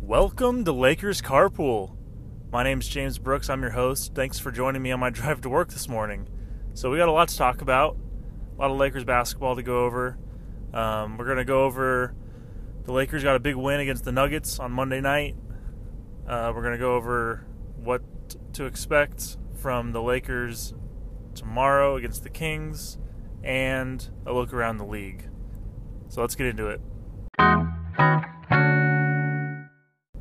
Welcome to Lakers Carpool. My name's James Brooks. I'm your host. Thanks for joining me on my drive to work this morning. So, we got a lot to talk about, a lot of Lakers basketball to go over. Um, we're going to go over the Lakers got a big win against the Nuggets on Monday night. Uh, we're going to go over what to expect from the Lakers tomorrow against the Kings and a look around the league. So, let's get into it.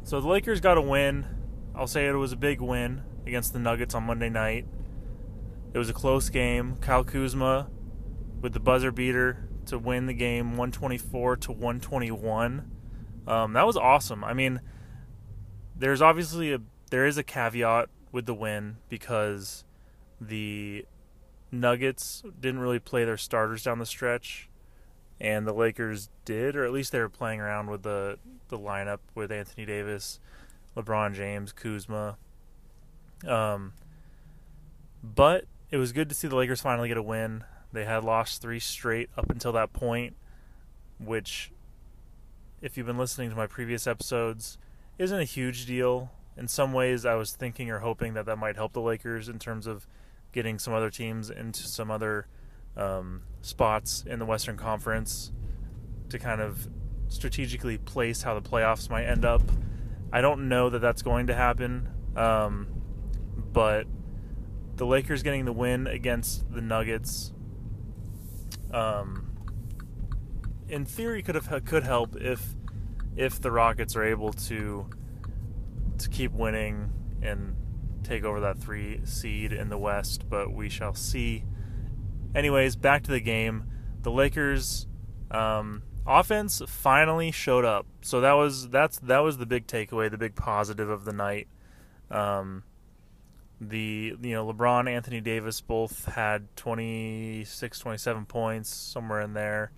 So the Lakers got a win. I'll say it was a big win against the Nuggets on Monday night. It was a close game. Kyle Kuzma with the buzzer beater to win the game 124 to 121. Um, that was awesome. I mean, there's obviously a there is a caveat with the win because the Nuggets didn't really play their starters down the stretch and the Lakers did, or at least they were playing around with the the lineup with Anthony Davis, LeBron James, Kuzma. Um, but it was good to see the Lakers finally get a win. They had lost three straight up until that point, which, if you've been listening to my previous episodes, isn't a huge deal. In some ways, I was thinking or hoping that that might help the Lakers in terms of getting some other teams into some other um, spots in the Western Conference to kind of strategically place how the playoffs might end up. I don't know that that's going to happen, um, but the Lakers getting the win against the Nuggets, um, in theory, could have could help if if the Rockets are able to to keep winning and take over that three seed in the West. But we shall see anyways, back to the game. The Lakers um, offense finally showed up. So that was that's that was the big takeaway, the big positive of the night. Um, the you know LeBron, Anthony Davis both had 26, 27 points somewhere in there.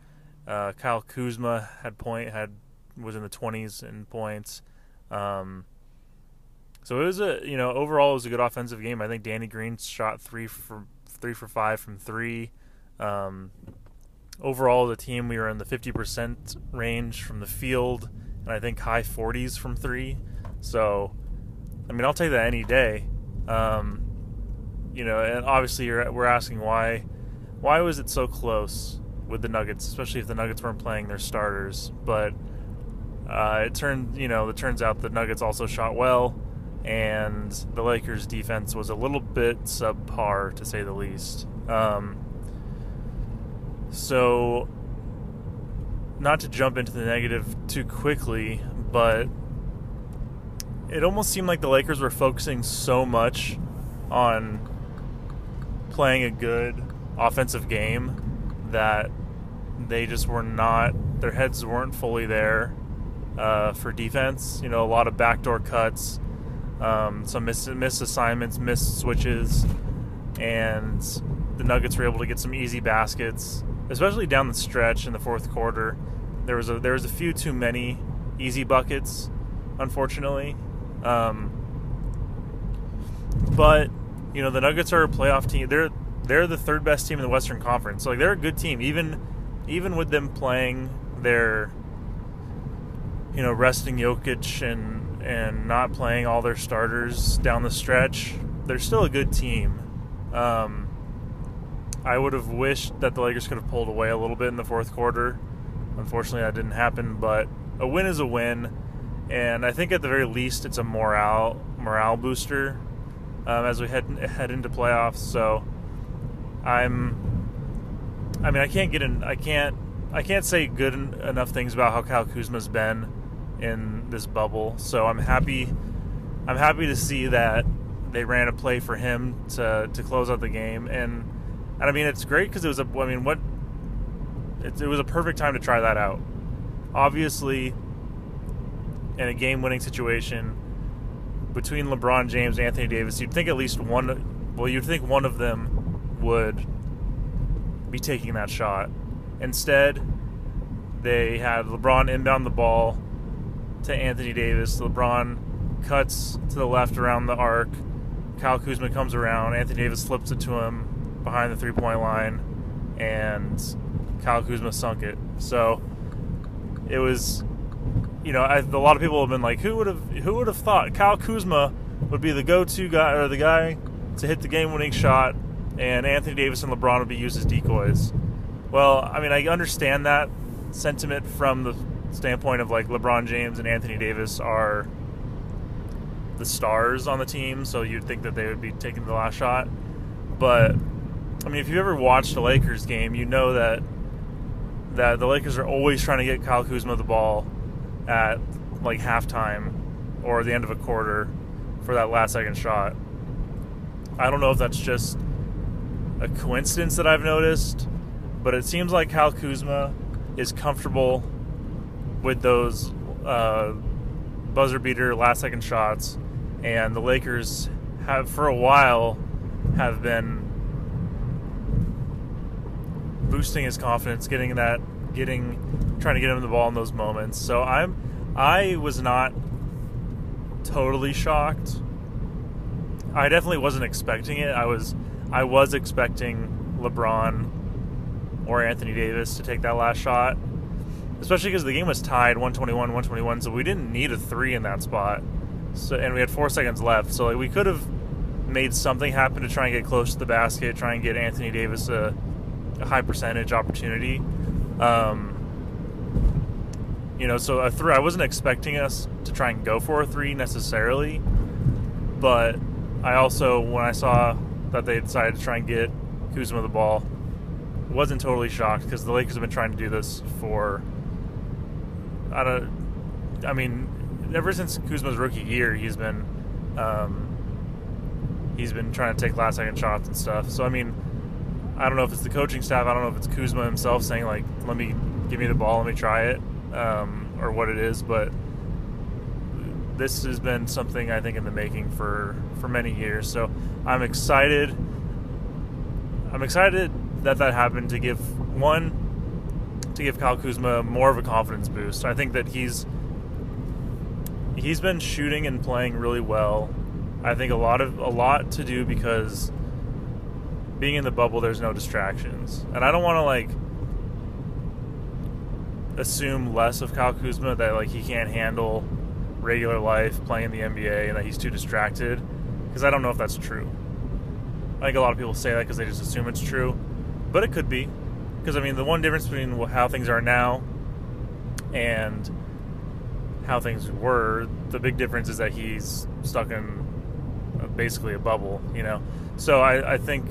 Uh, Kyle Kuzma had point had was in the 20s in points. Um, so it was a you know overall it was a good offensive game. I think Danny Green shot three for three for five from three. Um, overall, the team we were in the 50% range from the field, and I think high 40s from three. So, I mean, I'll take that any day. Um, you know, and obviously we're asking why, why was it so close with the Nuggets, especially if the Nuggets weren't playing their starters. But uh, it turned, you know, it turns out the Nuggets also shot well and the Lakers' defense was a little bit subpar to say the least. Um, so, not to jump into the negative too quickly, but it almost seemed like the Lakers were focusing so much on playing a good offensive game that they just were not, their heads weren't fully there uh, for defense. You know, a lot of backdoor cuts um, some missed, missed assignments, missed switches, and the Nuggets were able to get some easy baskets, especially down the stretch in the fourth quarter. There was a there was a few too many easy buckets, unfortunately. Um, but you know the Nuggets are a playoff team. They're they're the third best team in the Western Conference. So like they're a good team, even even with them playing their you know resting Jokic and and not playing all their starters down the stretch, they're still a good team. Um, I would have wished that the Lakers could have pulled away a little bit in the fourth quarter. Unfortunately, that didn't happen. But a win is a win, and I think at the very least, it's a morale morale booster um, as we head head into playoffs. So I'm. I mean, I can't get in. I can't. I can't say good enough things about how Kyle Kuzma's been in this bubble. So I'm happy. I'm happy to see that they ran a play for him to to close out the game, and and I mean it's great because it was a. I mean what. It, it was a perfect time to try that out. Obviously, in a game-winning situation between LeBron James and Anthony Davis, you'd think at least one. Well, you'd think one of them would be taking that shot. Instead, they had LeBron inbound the ball to Anthony Davis. LeBron cuts to the left around the arc. Kyle Kuzma comes around, Anthony Davis slips it to him behind the three point line, and Kyle Kuzma sunk it. So it was, you know, I, a lot of people have been like, who would have who would have thought Kyle Kuzma would be the go to guy or the guy to hit the game winning shot, and Anthony Davis and LeBron would be used as decoys. Well, I mean, I understand that sentiment from the standpoint of like LeBron James and Anthony Davis are the stars on the team, so you'd think that they would be taking the last shot. But I mean, if you've ever watched a Lakers game, you know that that the Lakers are always trying to get Kyle Kuzma the ball at like halftime or the end of a quarter for that last second shot. I don't know if that's just a coincidence that I've noticed, but it seems like Kyle Kuzma is comfortable with those uh, buzzer beater last second shots, and the Lakers have for a while have been boosting his confidence, getting that, getting, trying to get him the ball in those moments. So I'm, I was not totally shocked. I definitely wasn't expecting it. I was, I was expecting LeBron or Anthony Davis to take that last shot, especially because the game was tied 121 121, so we didn't need a three in that spot. So and we had four seconds left, so like we could have made something happen to try and get close to the basket, try and get Anthony Davis a, a high percentage opportunity. Um, you know, so a three. I wasn't expecting us to try and go for a three necessarily, but I also when I saw that they decided to try and get Kuzma the ball, wasn't totally shocked because the Lakers have been trying to do this for. I don't. I mean, ever since Kuzma's rookie year, he's been um, he's been trying to take last second shots and stuff. So I mean, I don't know if it's the coaching staff. I don't know if it's Kuzma himself saying like, "Let me give me the ball, let me try it," um, or what it is. But this has been something I think in the making for for many years. So I'm excited. I'm excited that that happened to give one to give Kyle Kuzma more of a confidence boost. I think that he's he's been shooting and playing really well. I think a lot of a lot to do because being in the bubble there's no distractions. And I don't want to like assume less of Kyle Kuzma that like he can't handle regular life playing in the NBA and that he's too distracted because I don't know if that's true. I think a lot of people say that because they just assume it's true, but it could be because I mean the one difference between how things are now and how things were, the big difference is that he's stuck in basically a bubble, you know. So I, I think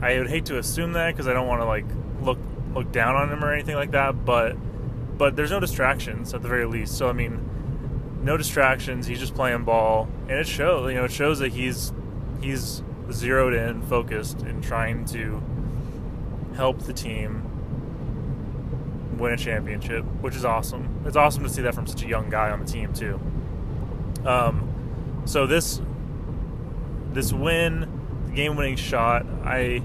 I would hate to assume that because I don't want to like look look down on him or anything like that, but but there's no distractions at the very least. So I mean, no distractions. He's just playing ball, and it shows. You know, it shows that he's he's zeroed in, focused, and trying to help the team win a championship, which is awesome. It's awesome to see that from such a young guy on the team too. Um, so this this win, the game-winning shot, I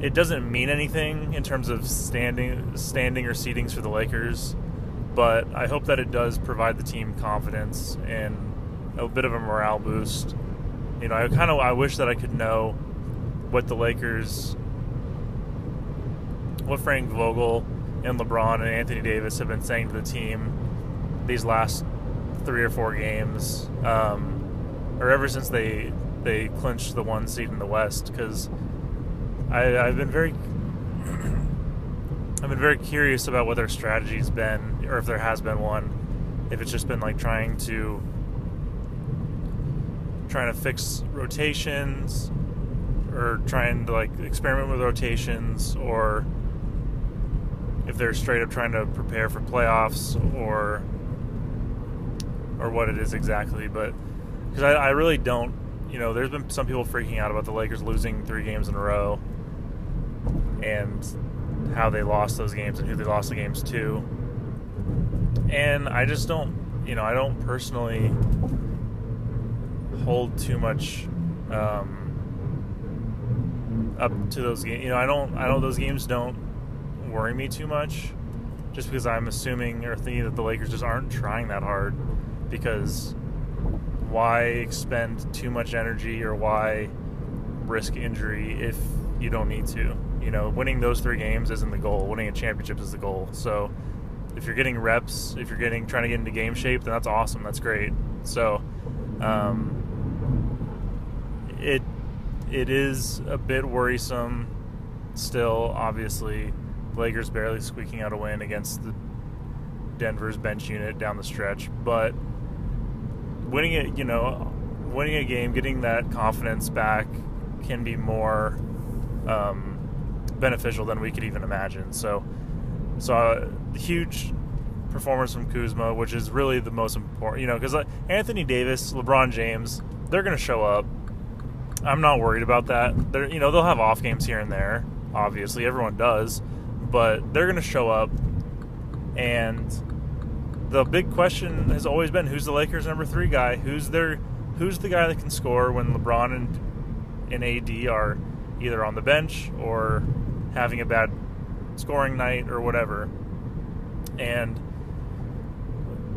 it doesn't mean anything in terms of standing standing or seedings for the Lakers, but I hope that it does provide the team confidence and a bit of a morale boost. You know, I kind of I wish that I could know what the Lakers, what Frank Vogel and LeBron and Anthony Davis have been saying to the team these last three or four games, um, or ever since they they clinched the one seed in the West, because I've been very I've been very curious about what their strategy's been, or if there has been one. If it's just been like trying to trying to fix rotations, or trying to like experiment with rotations, or if they're straight up trying to prepare for playoffs, or or what it is exactly. But because I, I really don't, you know, there's been some people freaking out about the Lakers losing three games in a row, and how they lost those games and who they lost the games to. And I just don't, you know, I don't personally hold too much um, up to those games. You know, I don't, I don't, those games don't worry me too much just because I'm assuming or thinking that the Lakers just aren't trying that hard because why expend too much energy or why risk injury if you don't need to? You know, winning those three games isn't the goal. Winning a championship is the goal. So if you're getting reps, if you're getting trying to get into game shape, then that's awesome. That's great. So um, it it is a bit worrisome still. Obviously, Lakers barely squeaking out a win against the Denver's bench unit down the stretch, but winning it, you know, winning a game, getting that confidence back can be more um, beneficial than we could even imagine. So, so uh, huge performance from Kuzma, which is really the most important, you know, because uh, Anthony Davis, LeBron James, they're going to show up. I'm not worried about that. They're, you know, they'll have off games here and there. Obviously, everyone does, but they're going to show up, and the big question has always been who's the Lakers' number three guy? Who's their who's the guy that can score when LeBron and and AD are either on the bench or having a bad scoring night or whatever. And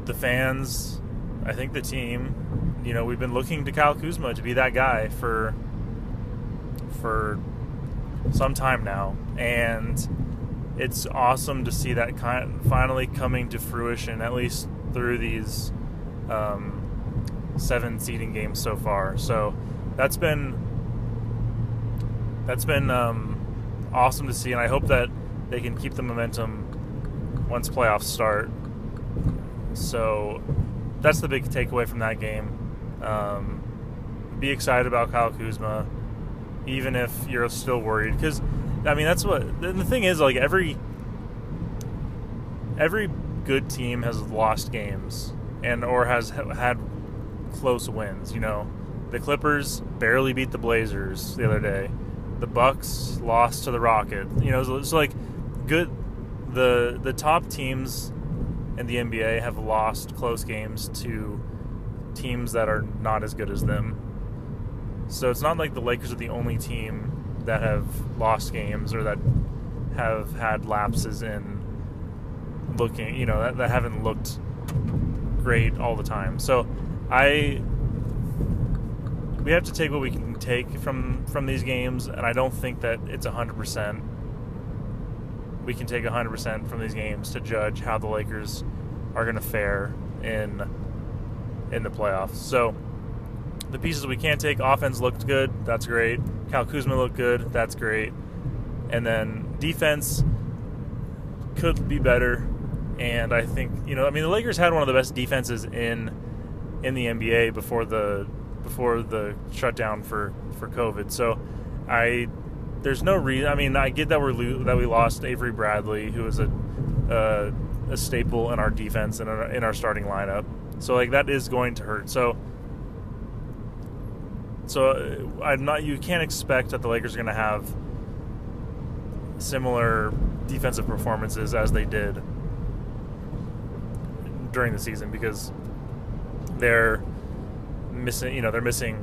the fans, I think the team, you know, we've been looking to Kyle Kuzma to be that guy for for some time now, and it's awesome to see that kind finally coming to fruition, at least through these um, seven seeding games so far. So that's been that's been um, awesome to see, and I hope that they can keep the momentum once playoffs start. So that's the big takeaway from that game. Um, be excited about Kyle Kuzma, even if you're still worried, because I mean that's what the thing is. Like every every good team has lost games and or has had close wins. You know, the Clippers barely beat the Blazers the other day. The Bucks lost to the Rocket. You know, it's like good. The the top teams in the NBA have lost close games to teams that are not as good as them. So it's not like the Lakers are the only team that have lost games or that have had lapses in looking, you know, that, that haven't looked great all the time. So I we have to take what we can take from from these games and I don't think that it's 100% we can take 100% from these games to judge how the Lakers are going to fare in in the playoffs. So the pieces we can't take, offense looked good, that's great. Kyle Kuzma looked good, that's great. And then defense could be better. And I think you know, I mean, the Lakers had one of the best defenses in in the NBA before the before the shutdown for for COVID. So I there's no reason. I mean, I get that we're lo- that we lost Avery Bradley, who was a uh, a staple in our defense and in our starting lineup. So like that is going to hurt. So so uh, I'm not. You can't expect that the Lakers are going to have similar defensive performances as they did during the season because they're missing. You know, they're missing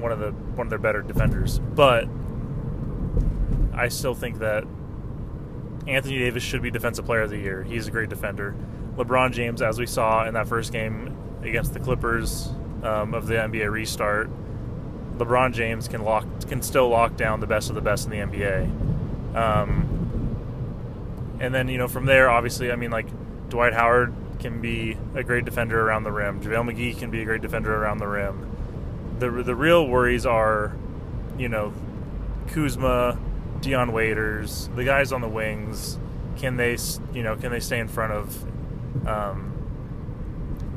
one of the one of their better defenders. But I still think that Anthony Davis should be Defensive Player of the Year. He's a great defender. LeBron James, as we saw in that first game against the Clippers um, of the NBA restart, LeBron James can lock can still lock down the best of the best in the NBA. Um, and then you know from there, obviously, I mean like Dwight Howard can be a great defender around the rim. JaVale McGee can be a great defender around the rim. The the real worries are, you know, Kuzma, Dion Waiters, the guys on the wings. Can they you know can they stay in front of um,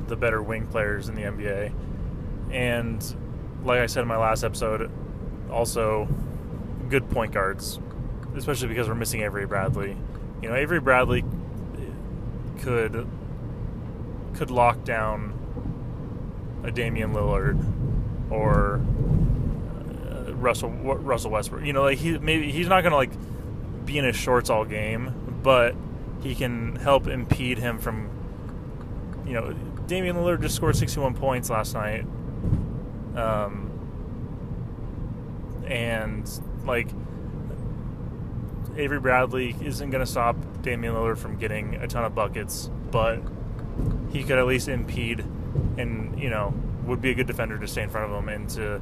the better wing players in the NBA? And like I said in my last episode, also good point guards, especially because we're missing Avery Bradley. You know, Avery Bradley could could lock down a Damian Lillard or uh, Russell Russell Westbrook. You know, like he maybe he's not going to like be in his shorts all game, but he can help impede him from. You know, Damian Lillard just scored 61 points last night um, and like Avery Bradley isn't going to stop Damian Lillard from getting a ton of buckets, but he could at least impede and you know would be a good defender to stay in front of him and to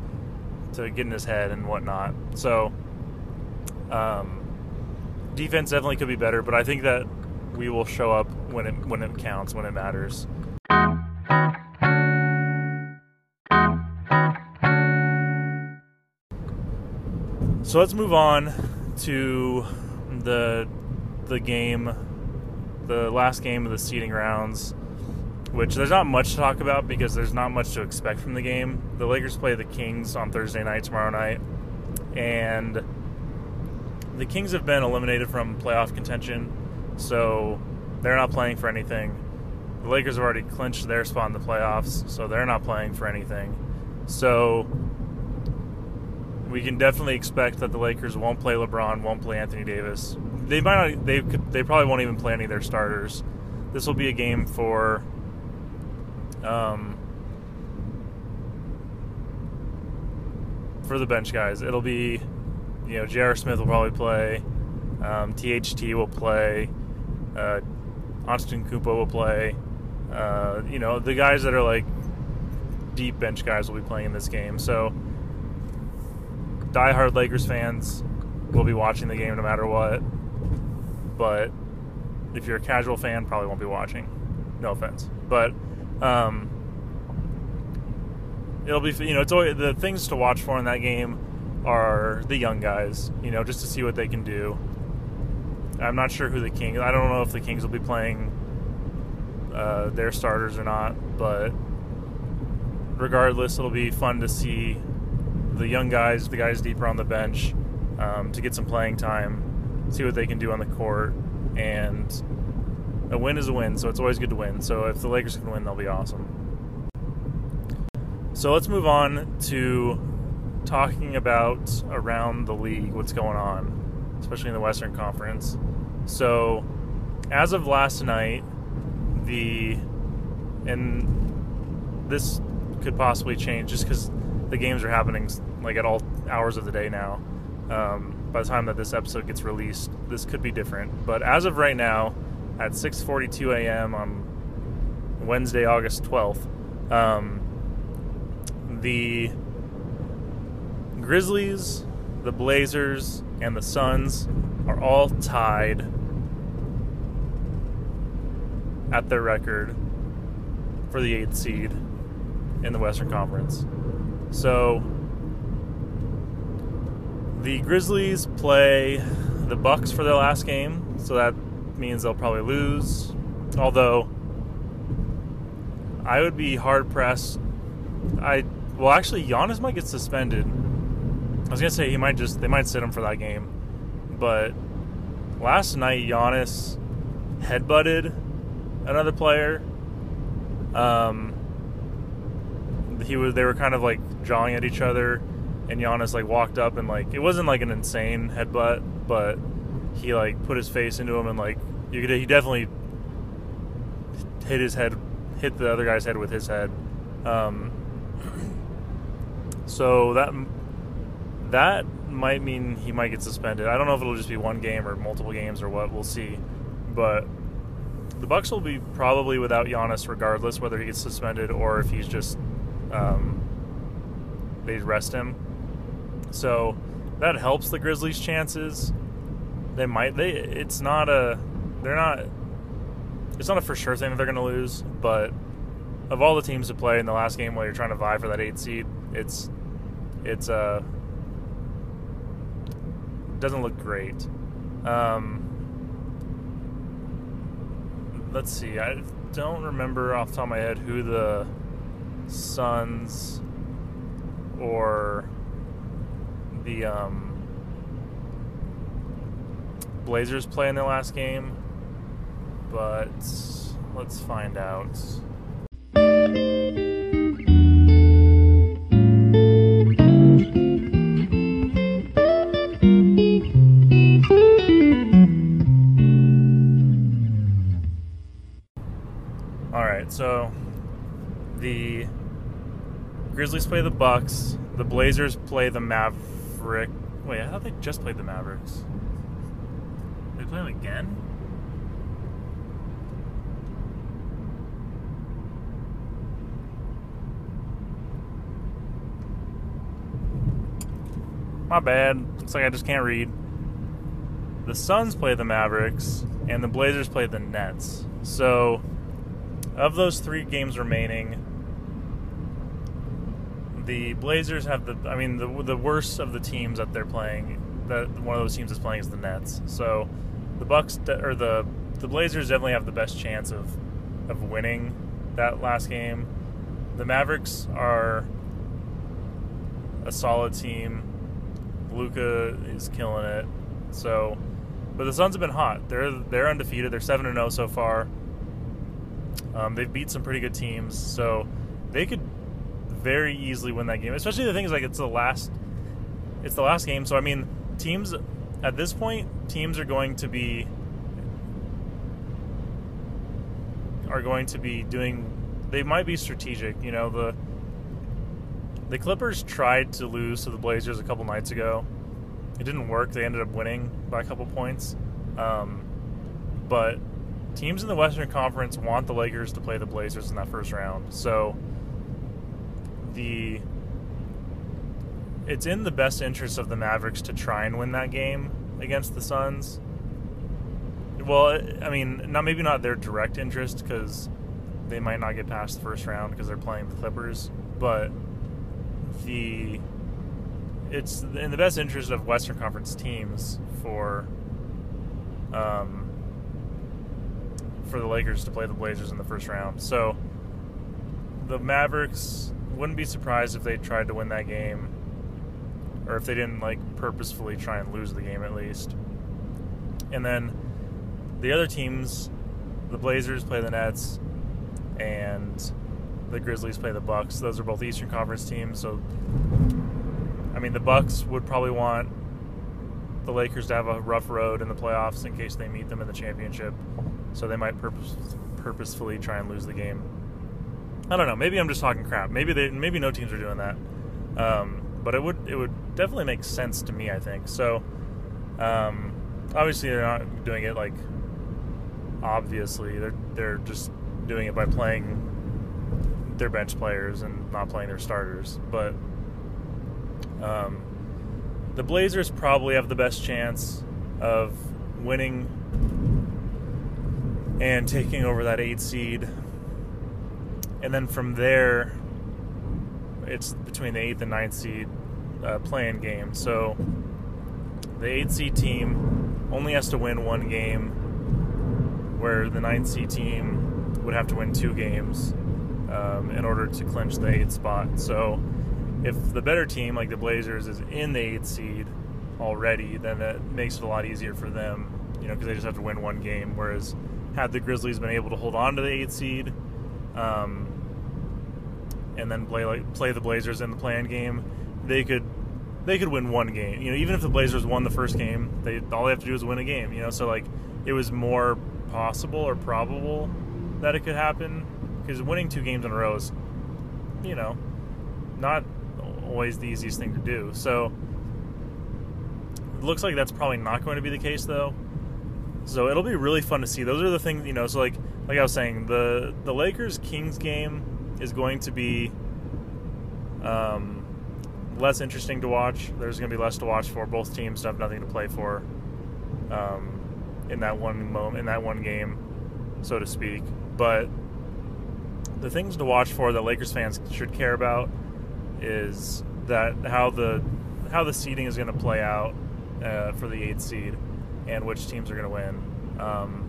to get in his head and whatnot. So, um, defense definitely could be better, but I think that we will show up when it when it counts, when it matters. So let's move on to the the game, the last game of the seeding rounds, which there's not much to talk about because there's not much to expect from the game. The Lakers play the Kings on Thursday night tomorrow night, and the Kings have been eliminated from playoff contention, so they're not playing for anything. The Lakers have already clinched their spot in the playoffs, so they're not playing for anything. So we can definitely expect that the Lakers won't play LeBron, won't play Anthony Davis. They might not. They could. They probably won't even play any of their starters. This will be a game for. Um, for the bench guys, it'll be, you know, J.R. Smith will probably play, um, THT will play, uh, Antetokounmpo will play, uh, you know, the guys that are like deep bench guys will be playing in this game. So, diehard Lakers fans will be watching the game no matter what. But if you're a casual fan, probably won't be watching. No offense, but um, it'll be you know it's always, the things to watch for in that game are the young guys. You know, just to see what they can do. I'm not sure who the Kings. I don't know if the Kings will be playing uh, their starters or not, but regardless, it'll be fun to see the young guys, the guys deeper on the bench, um, to get some playing time, see what they can do on the court, and a win is a win. So it's always good to win. So if the Lakers can win, they'll be awesome. So let's move on to talking about around the league, what's going on, especially in the Western Conference. So as of last night, the and this could possibly change just because the games are happening like at all hours of the day now. Um, by the time that this episode gets released, this could be different. But as of right now, at 6:42 a.m. on Wednesday, August 12th, um, the Grizzlies, the Blazers, and the Suns are all tied at their record for the eighth seed in the Western Conference. So the Grizzlies play the Bucks for their last game, so that means they'll probably lose. Although I would be hard pressed. I well, actually, Giannis might get suspended. I was gonna say he might just they might sit him for that game, but last night Giannis headbutted another player. Um, he was they were kind of like jawing at each other, and Giannis like walked up and like it wasn't like an insane headbutt, but he like put his face into him and like you could he definitely hit his head, hit the other guy's head with his head. Um, so that that might mean he might get suspended. I don't know if it'll just be one game or multiple games or what. We'll see. But the Bucks will be probably without Giannis regardless, whether he gets suspended or if he's just um, they rest him. So that helps the Grizzlies' chances. They might. They. It's not a. They're not. It's not a for sure thing that they're going to lose, but of all the teams to play in the last game while you're trying to vie for that eight seed, it's it's uh doesn't look great. Um, let's see. I don't remember off the top of my head who the Suns or the um, Blazers play in their last game, but let's find out. Grizzlies play the Bucks. The Blazers play the Maverick. Wait, I thought they just played the Mavericks. They play them again? My bad. Looks like I just can't read. The Suns play the Mavericks, and the Blazers play the Nets. So, of those three games remaining, the Blazers have the. I mean, the the worst of the teams that they're playing. That one of those teams is playing is the Nets. So, the Bucks or the the Blazers definitely have the best chance of of winning that last game. The Mavericks are a solid team. Luka is killing it. So, but the Suns have been hot. They're they're undefeated. They're seven and zero so far. Um, they've beat some pretty good teams, so they could very easily win that game. Especially the thing is like it's the last, it's the last game. So I mean, teams at this point, teams are going to be are going to be doing. They might be strategic. You know the the Clippers tried to lose to the Blazers a couple nights ago. It didn't work. They ended up winning by a couple points. Um, but teams in the Western Conference want the Lakers to play the Blazers in that first round. So the it's in the best interest of the Mavericks to try and win that game against the Suns. Well, I mean, not maybe not their direct interest because they might not get past the first round because they're playing the Clippers, but the it's in the best interest of Western Conference teams for um, for the Lakers to play the Blazers in the first round. So the Mavericks wouldn't be surprised if they tried to win that game or if they didn't like purposefully try and lose the game at least. And then the other teams, the Blazers play the Nets and the Grizzlies play the Bucks. Those are both Eastern Conference teams, so I mean the Bucks would probably want the Lakers to have a rough road in the playoffs in case they meet them in the championship. So they might purpose, purposefully try and lose the game. I don't know. Maybe I'm just talking crap. Maybe they maybe no teams are doing that. Um, but it would it would definitely make sense to me. I think so. Um, obviously, they're not doing it like obviously. They're they're just doing it by playing their bench players and not playing their starters. But um, the Blazers probably have the best chance of winning and taking over that eight seed. And then from there, it's between the eighth and ninth seed uh, play-in game. So the eighth seed team only has to win one game, where the ninth seed team would have to win two games um, in order to clinch the eighth spot. So if the better team, like the Blazers, is in the eighth seed already, then it makes it a lot easier for them, you know, because they just have to win one game. Whereas had the Grizzlies been able to hold on to the eighth seed, um, and then play like play the Blazers in the play-in game, they could they could win one game. You know, even if the Blazers won the first game, they all they have to do is win a game. You know, so like it was more possible or probable that it could happen because winning two games in a row is, you know, not always the easiest thing to do. So it looks like that's probably not going to be the case though. So it'll be really fun to see. Those are the things, you know. So like like I was saying, the the Lakers Kings game is going to be um, less interesting to watch. There's going to be less to watch for. Both teams have nothing to play for um, in that one moment, in that one game, so to speak. But the things to watch for that Lakers fans should care about is that how the how the seeding is going to play out uh, for the eighth seed and which teams are going to win. Um,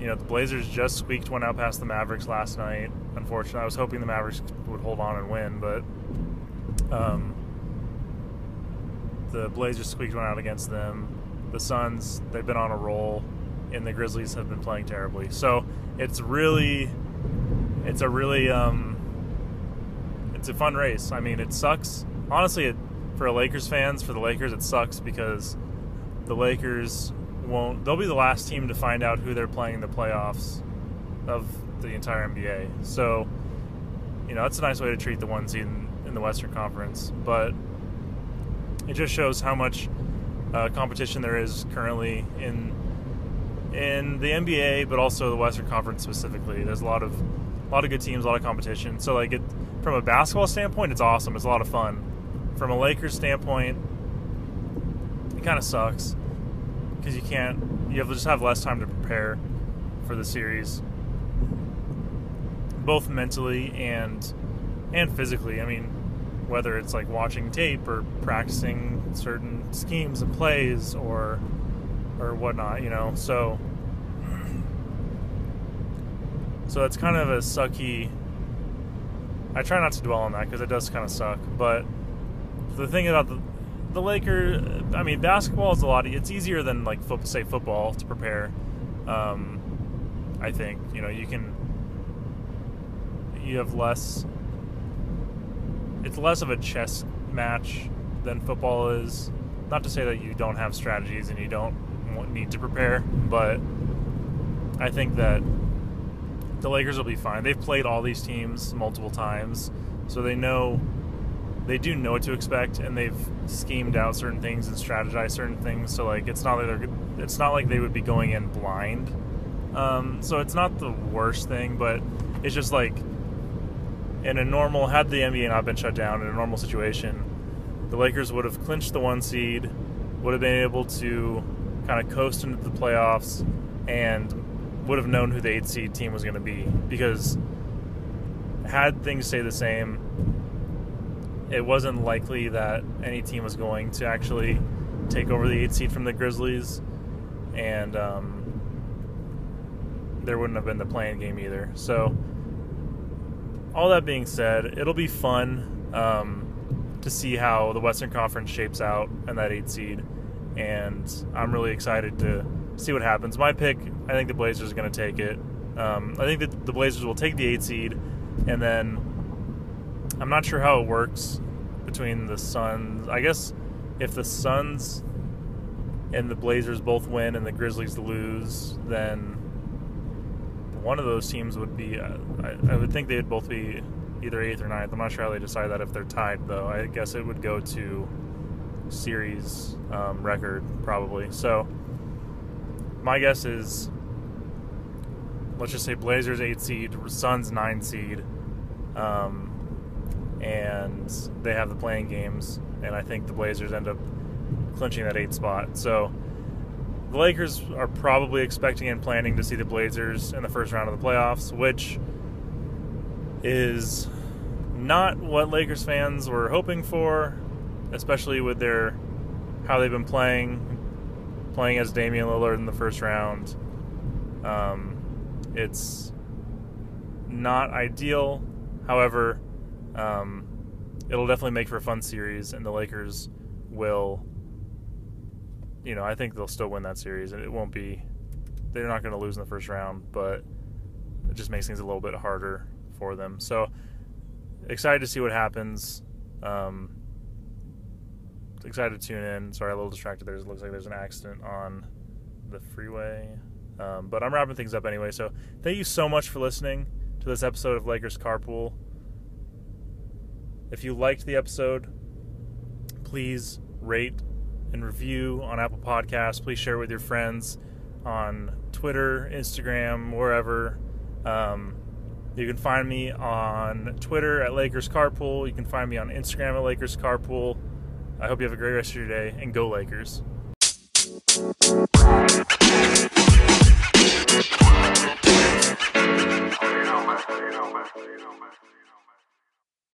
you know, the Blazers just squeaked one out past the Mavericks last night. Unfortunately, I was hoping the Mavericks would hold on and win, but um, the Blazers squeaked one out against them. The Suns, they've been on a roll, and the Grizzlies have been playing terribly. So it's really, it's a really, um, it's a fun race. I mean, it sucks. Honestly, it, for Lakers fans, for the Lakers, it sucks because the Lakers won't. They'll be the last team to find out who they're playing in the playoffs of the entire NBA. So, you know, that's a nice way to treat the one seed in, in the Western Conference. But it just shows how much uh, competition there is currently in in the NBA, but also the Western Conference specifically. There's a lot of a lot of good teams, a lot of competition. So like it from a basketball standpoint, it's awesome. It's a lot of fun. from a Lakers standpoint, it kind of sucks because you can't. You have just have less time to prepare for the series, both mentally and and physically. I mean, whether it's like watching tape or practicing certain schemes and plays or or whatnot, you know. So so it's kind of a sucky. I try not to dwell on that because it does kind of suck. But the thing about the the Lakers, I mean, basketball is a lot. It's easier than like say football to prepare. Um, I think you know you can. You have less. It's less of a chess match than football is. Not to say that you don't have strategies and you don't need to prepare, but I think that the Lakers will be fine. They've played all these teams multiple times, so they know they do know what to expect, and they've schemed out certain things and strategized certain things. So like, it's not like they're it's not like they would be going in blind. Um, so it's not the worst thing, but it's just like in a normal had the NBA not been shut down in a normal situation, the Lakers would have clinched the one seed, would have been able to kind of coast into the playoffs, and would have known who the eight seed team was going to be because had things stay the same, it wasn't likely that any team was going to actually take over the eight seed from the Grizzlies, and um, there wouldn't have been the play-in game either. So, all that being said, it'll be fun um, to see how the Western Conference shapes out and that eight seed, and I'm really excited to see what happens. My pick, I think the Blazers are going to take it. Um, I think that the Blazers will take the eight seed, and then I'm not sure how it works between the Suns. I guess if the Suns and the Blazers both win and the Grizzlies lose, then one of those teams would be. Uh, I, I, would think they would both be either eighth or ninth. I'm not sure how they decide that if they're tied, though. I guess it would go to series um, record probably. So my guess is let's just say Blazers eight seed, Suns nine seed, um, and they have the play-in games, and I think the Blazers end up clinching that eight spot. So the Lakers are probably expecting and planning to see the Blazers in the first round of the playoffs, which is not what Lakers fans were hoping for, especially with their how they've been playing playing as Damian Lillard in the first round. Um, it's not ideal. However, um, it'll definitely make for a fun series, and the Lakers will. You know, I think they'll still win that series, and it won't be. They're not going to lose in the first round, but it just makes things a little bit harder for them. So excited to see what happens. Um, excited to tune in. Sorry, a little distracted there. Looks like there's an accident on the freeway. Um, but I'm wrapping things up anyway. So thank you so much for listening to this episode of Lakers Carpool. If you liked the episode, please rate and review on Apple Podcasts. Please share with your friends on Twitter, Instagram, wherever. Um, you can find me on Twitter at Lakers Carpool. You can find me on Instagram at Lakers Carpool. I hope you have a great rest of your day and go Lakers.